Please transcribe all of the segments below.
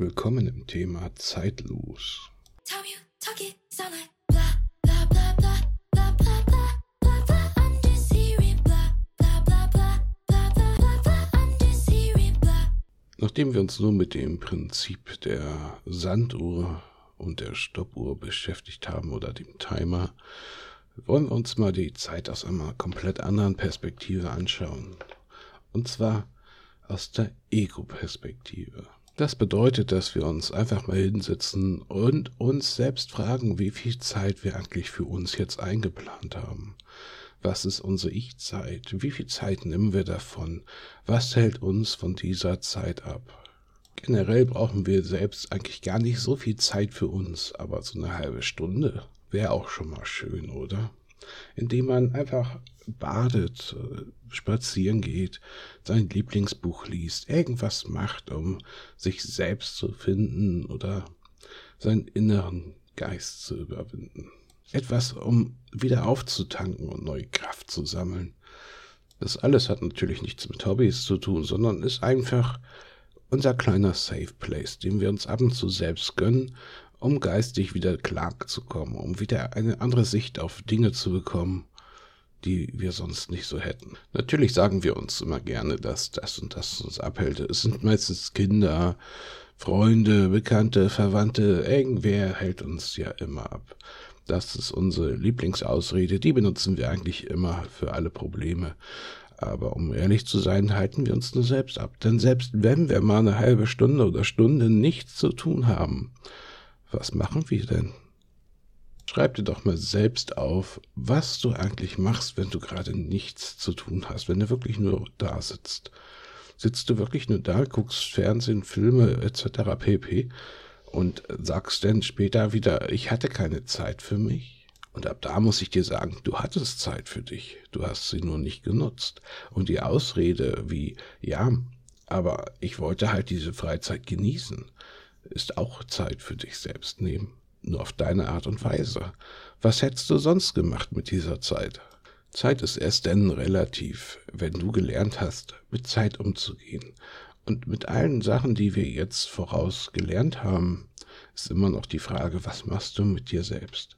Willkommen im Thema Zeitlos. Nachdem wir uns nun mit dem Prinzip der Sanduhr und der Stoppuhr beschäftigt haben oder dem Timer, wollen wir uns mal die Zeit aus einer komplett anderen Perspektive anschauen. Und zwar aus der Ego-Perspektive. Das bedeutet, dass wir uns einfach mal hinsetzen und uns selbst fragen, wie viel Zeit wir eigentlich für uns jetzt eingeplant haben. Was ist unsere Ich-Zeit? Wie viel Zeit nehmen wir davon? Was hält uns von dieser Zeit ab? Generell brauchen wir selbst eigentlich gar nicht so viel Zeit für uns, aber so eine halbe Stunde wäre auch schon mal schön, oder? Indem man einfach badet, äh, spazieren geht, sein Lieblingsbuch liest, irgendwas macht, um sich selbst zu finden oder seinen inneren Geist zu überwinden. Etwas, um wieder aufzutanken und neue Kraft zu sammeln. Das alles hat natürlich nichts mit Hobbys zu tun, sondern ist einfach unser kleiner Safe Place, den wir uns ab und zu selbst gönnen, um geistig wieder klar zu kommen, um wieder eine andere Sicht auf Dinge zu bekommen die wir sonst nicht so hätten. Natürlich sagen wir uns immer gerne, dass das und das uns abhält. Es sind meistens Kinder, Freunde, Bekannte, Verwandte, irgendwer hält uns ja immer ab. Das ist unsere Lieblingsausrede, die benutzen wir eigentlich immer für alle Probleme. Aber um ehrlich zu sein, halten wir uns nur selbst ab. Denn selbst wenn wir mal eine halbe Stunde oder Stunde nichts zu tun haben, was machen wir denn? Schreib dir doch mal selbst auf, was du eigentlich machst, wenn du gerade nichts zu tun hast, wenn du wirklich nur da sitzt. Sitzt du wirklich nur da, guckst Fernsehen, Filme etc. pp. und sagst dann später wieder, ich hatte keine Zeit für mich? Und ab da muss ich dir sagen, du hattest Zeit für dich, du hast sie nur nicht genutzt. Und die Ausrede wie, ja, aber ich wollte halt diese Freizeit genießen, ist auch Zeit für dich selbst nehmen nur auf deine Art und Weise. Was hättest du sonst gemacht mit dieser Zeit? Zeit ist erst dann relativ, wenn du gelernt hast, mit Zeit umzugehen. Und mit allen Sachen, die wir jetzt voraus gelernt haben, ist immer noch die Frage, was machst du mit dir selbst?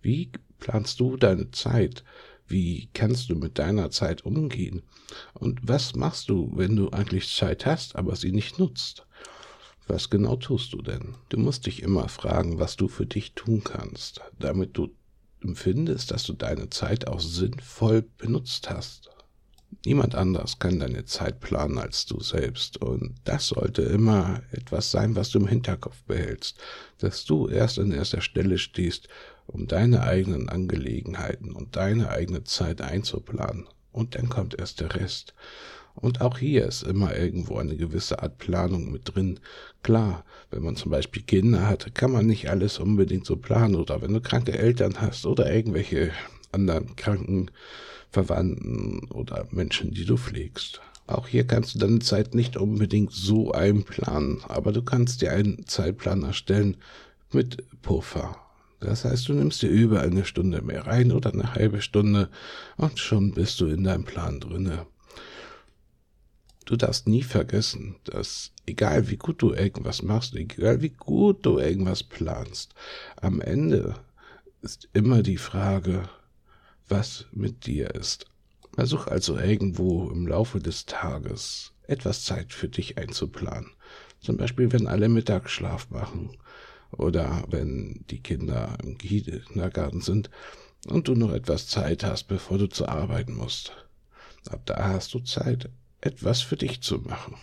Wie planst du deine Zeit? Wie kannst du mit deiner Zeit umgehen? Und was machst du, wenn du eigentlich Zeit hast, aber sie nicht nutzt? Was genau tust du denn? Du musst dich immer fragen, was du für dich tun kannst, damit du empfindest, dass du deine Zeit auch sinnvoll benutzt hast. Niemand anders kann deine Zeit planen als du selbst. Und das sollte immer etwas sein, was du im Hinterkopf behältst, dass du erst an erster Stelle stehst, um deine eigenen Angelegenheiten und deine eigene Zeit einzuplanen. Und dann kommt erst der Rest. Und auch hier ist immer irgendwo eine gewisse Art Planung mit drin. Klar, wenn man zum Beispiel Kinder hat, kann man nicht alles unbedingt so planen. Oder wenn du kranke Eltern hast oder irgendwelche anderen kranken Verwandten oder Menschen, die du pflegst. Auch hier kannst du deine Zeit nicht unbedingt so einplanen, aber du kannst dir einen Zeitplan erstellen mit Puffer. Das heißt, du nimmst dir über eine Stunde mehr rein oder eine halbe Stunde und schon bist du in deinem Plan drinne. Du darfst nie vergessen, dass egal wie gut du irgendwas machst, egal wie gut du irgendwas planst, am Ende ist immer die Frage, was mit dir ist. Versuch also irgendwo im Laufe des Tages etwas Zeit für dich einzuplanen. Zum Beispiel, wenn alle Mittagsschlaf machen oder wenn die Kinder im Kindergarten sind und du noch etwas Zeit hast, bevor du zur Arbeit musst. Ab da hast du Zeit, etwas für dich zu machen.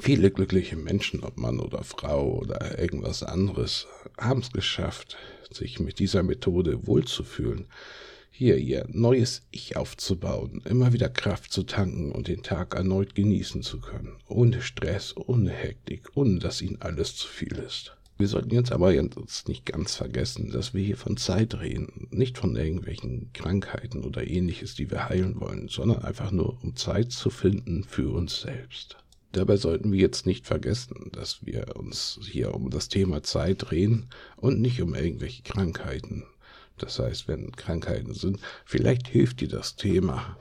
Viele glückliche Menschen, ob Mann oder Frau oder irgendwas anderes, haben es geschafft, sich mit dieser Methode wohlzufühlen, hier ihr neues Ich aufzubauen, immer wieder Kraft zu tanken und den Tag erneut genießen zu können, ohne Stress, ohne Hektik, ohne dass ihnen alles zu viel ist. Wir sollten jetzt aber jetzt nicht ganz vergessen, dass wir hier von Zeit reden, nicht von irgendwelchen Krankheiten oder ähnliches, die wir heilen wollen, sondern einfach nur um Zeit zu finden für uns selbst. Dabei sollten wir jetzt nicht vergessen, dass wir uns hier um das Thema Zeit drehen und nicht um irgendwelche Krankheiten. Das heißt, wenn Krankheiten sind, vielleicht hilft dir das Thema.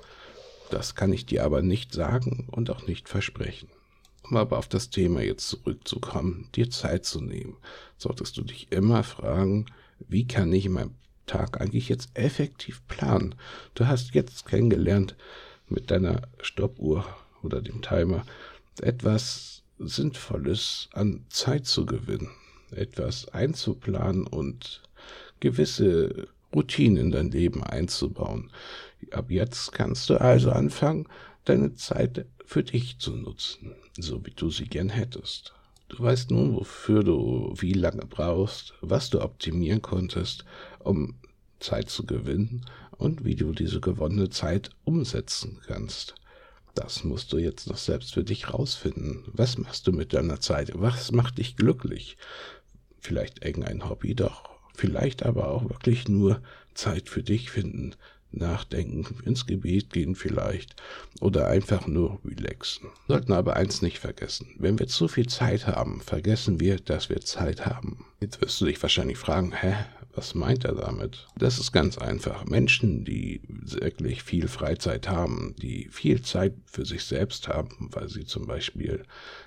Das kann ich dir aber nicht sagen und auch nicht versprechen. Um aber auf das Thema jetzt zurückzukommen, dir Zeit zu nehmen, solltest du dich immer fragen, wie kann ich meinen Tag eigentlich jetzt effektiv planen? Du hast jetzt kennengelernt mit deiner Stoppuhr oder dem Timer etwas Sinnvolles an Zeit zu gewinnen, etwas einzuplanen und gewisse Routinen in dein Leben einzubauen. Ab jetzt kannst du also anfangen, deine Zeit für dich zu nutzen, so wie du sie gern hättest. Du weißt nun, wofür du wie lange brauchst, was du optimieren konntest, um Zeit zu gewinnen und wie du diese gewonnene Zeit umsetzen kannst. Das musst du jetzt noch selbst für dich rausfinden. Was machst du mit deiner Zeit? Was macht dich glücklich? Vielleicht irgendein Hobby, doch vielleicht aber auch wirklich nur Zeit für dich finden, nachdenken, ins Gebet gehen vielleicht oder einfach nur relaxen. Sollten aber eins nicht vergessen. Wenn wir zu viel Zeit haben, vergessen wir, dass wir Zeit haben. Jetzt wirst du dich wahrscheinlich fragen, hä, was meint er damit? Das ist ganz einfach. Menschen, die wirklich viel Freizeit haben, die viel Zeit für sich selbst haben, weil sie zum Beispiel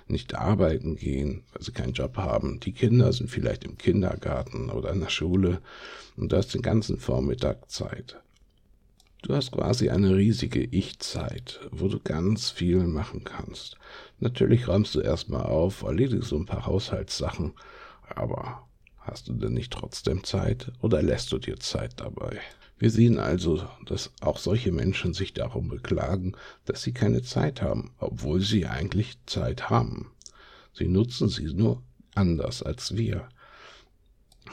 nicht arbeiten gehen, weil sie keinen Job haben. Die Kinder sind vielleicht im Kindergarten oder in der Schule und du hast den ganzen Vormittag Zeit. Du hast quasi eine riesige Ich-Zeit, wo du ganz viel machen kannst. Natürlich räumst du erstmal auf, erledigst so ein paar Haushaltssachen, aber hast du denn nicht trotzdem Zeit oder lässt du dir Zeit dabei? Wir sehen also, dass auch solche Menschen sich darum beklagen, dass sie keine Zeit haben, obwohl sie eigentlich Zeit haben. Sie nutzen sie nur anders als wir.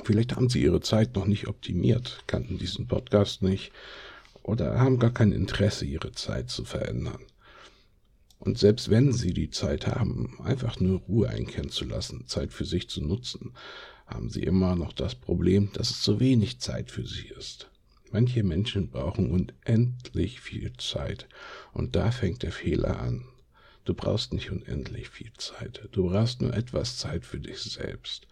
Vielleicht haben sie ihre Zeit noch nicht optimiert, kannten diesen Podcast nicht oder haben gar kein Interesse, ihre Zeit zu verändern. Und selbst wenn sie die Zeit haben, einfach nur Ruhe einkehren zu lassen, Zeit für sich zu nutzen, haben sie immer noch das Problem, dass es zu wenig Zeit für sie ist. Manche Menschen brauchen unendlich viel Zeit und da fängt der Fehler an. Du brauchst nicht unendlich viel Zeit, du brauchst nur etwas Zeit für dich selbst.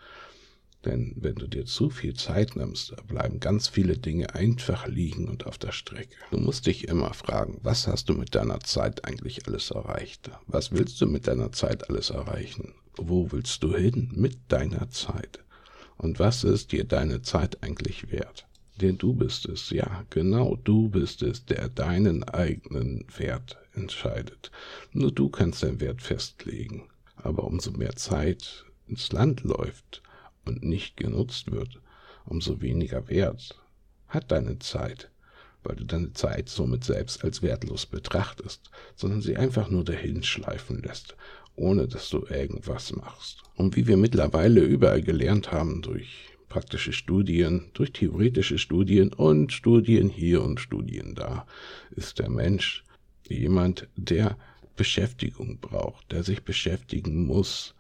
Denn wenn du dir zu viel Zeit nimmst, bleiben ganz viele Dinge einfach liegen und auf der Strecke. Du musst dich immer fragen, was hast du mit deiner Zeit eigentlich alles erreicht? Was willst du mit deiner Zeit alles erreichen? Wo willst du hin mit deiner Zeit? Und was ist dir deine Zeit eigentlich wert? Denn du bist es, ja, genau du bist es, der deinen eigenen Wert entscheidet. Nur du kannst deinen Wert festlegen. Aber umso mehr Zeit ins Land läuft, und nicht genutzt wird, umso weniger Wert hat deine Zeit, weil du deine Zeit somit selbst als wertlos betrachtest, sondern sie einfach nur dahin schleifen lässt, ohne dass du irgendwas machst. Und wie wir mittlerweile überall gelernt haben durch praktische Studien, durch theoretische Studien und Studien hier und Studien da, ist der Mensch jemand, der Beschäftigung braucht, der sich beschäftigen muss,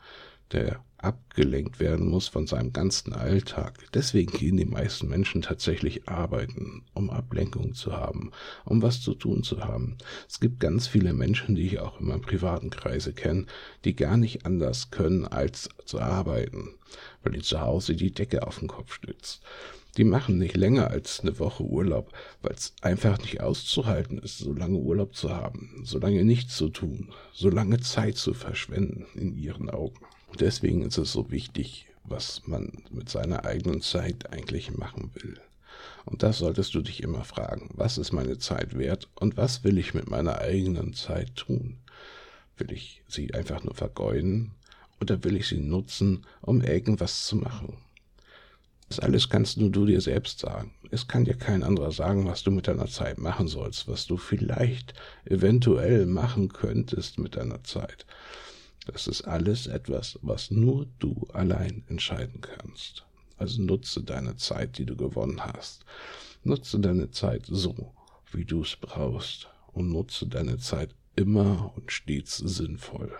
der abgelenkt werden muss von seinem ganzen Alltag. Deswegen gehen die meisten Menschen tatsächlich arbeiten, um Ablenkung zu haben, um was zu tun zu haben. Es gibt ganz viele Menschen, die ich auch in meinem privaten Kreise kenne, die gar nicht anders können, als zu arbeiten, weil die zu Hause die Decke auf den Kopf stützt. Die machen nicht länger als eine Woche Urlaub, weil es einfach nicht auszuhalten ist, so lange Urlaub zu haben, so lange nichts zu tun, so lange Zeit zu verschwenden in ihren Augen. Deswegen ist es so wichtig, was man mit seiner eigenen Zeit eigentlich machen will. Und das solltest du dich immer fragen. Was ist meine Zeit wert und was will ich mit meiner eigenen Zeit tun? Will ich sie einfach nur vergeuden oder will ich sie nutzen, um irgendwas zu machen? Das alles kannst nur du dir selbst sagen. Es kann dir kein anderer sagen, was du mit deiner Zeit machen sollst, was du vielleicht eventuell machen könntest mit deiner Zeit. Das ist alles etwas, was nur du allein entscheiden kannst. Also nutze deine Zeit, die du gewonnen hast. Nutze deine Zeit so, wie du es brauchst. Und nutze deine Zeit immer und stets sinnvoll.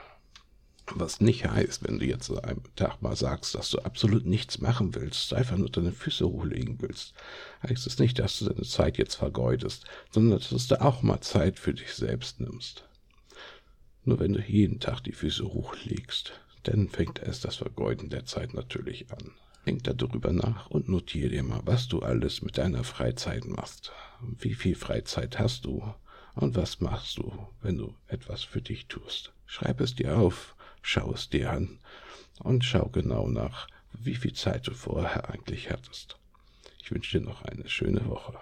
Was nicht heißt, wenn du jetzt an einem Tag mal sagst, dass du absolut nichts machen willst, einfach nur deine Füße hochlegen willst, heißt es nicht, dass du deine Zeit jetzt vergeudest, sondern dass du auch mal Zeit für dich selbst nimmst. Nur wenn du jeden Tag die Füße hochlegst, dann fängt erst das Vergeuden der Zeit natürlich an. Denk darüber nach und notiere dir mal, was du alles mit deiner Freizeit machst. Wie viel Freizeit hast du? Und was machst du, wenn du etwas für dich tust? Schreib es dir auf. schau es dir an und schau genau nach, wie viel Zeit du vorher eigentlich hattest. Ich wünsche dir noch eine schöne Woche.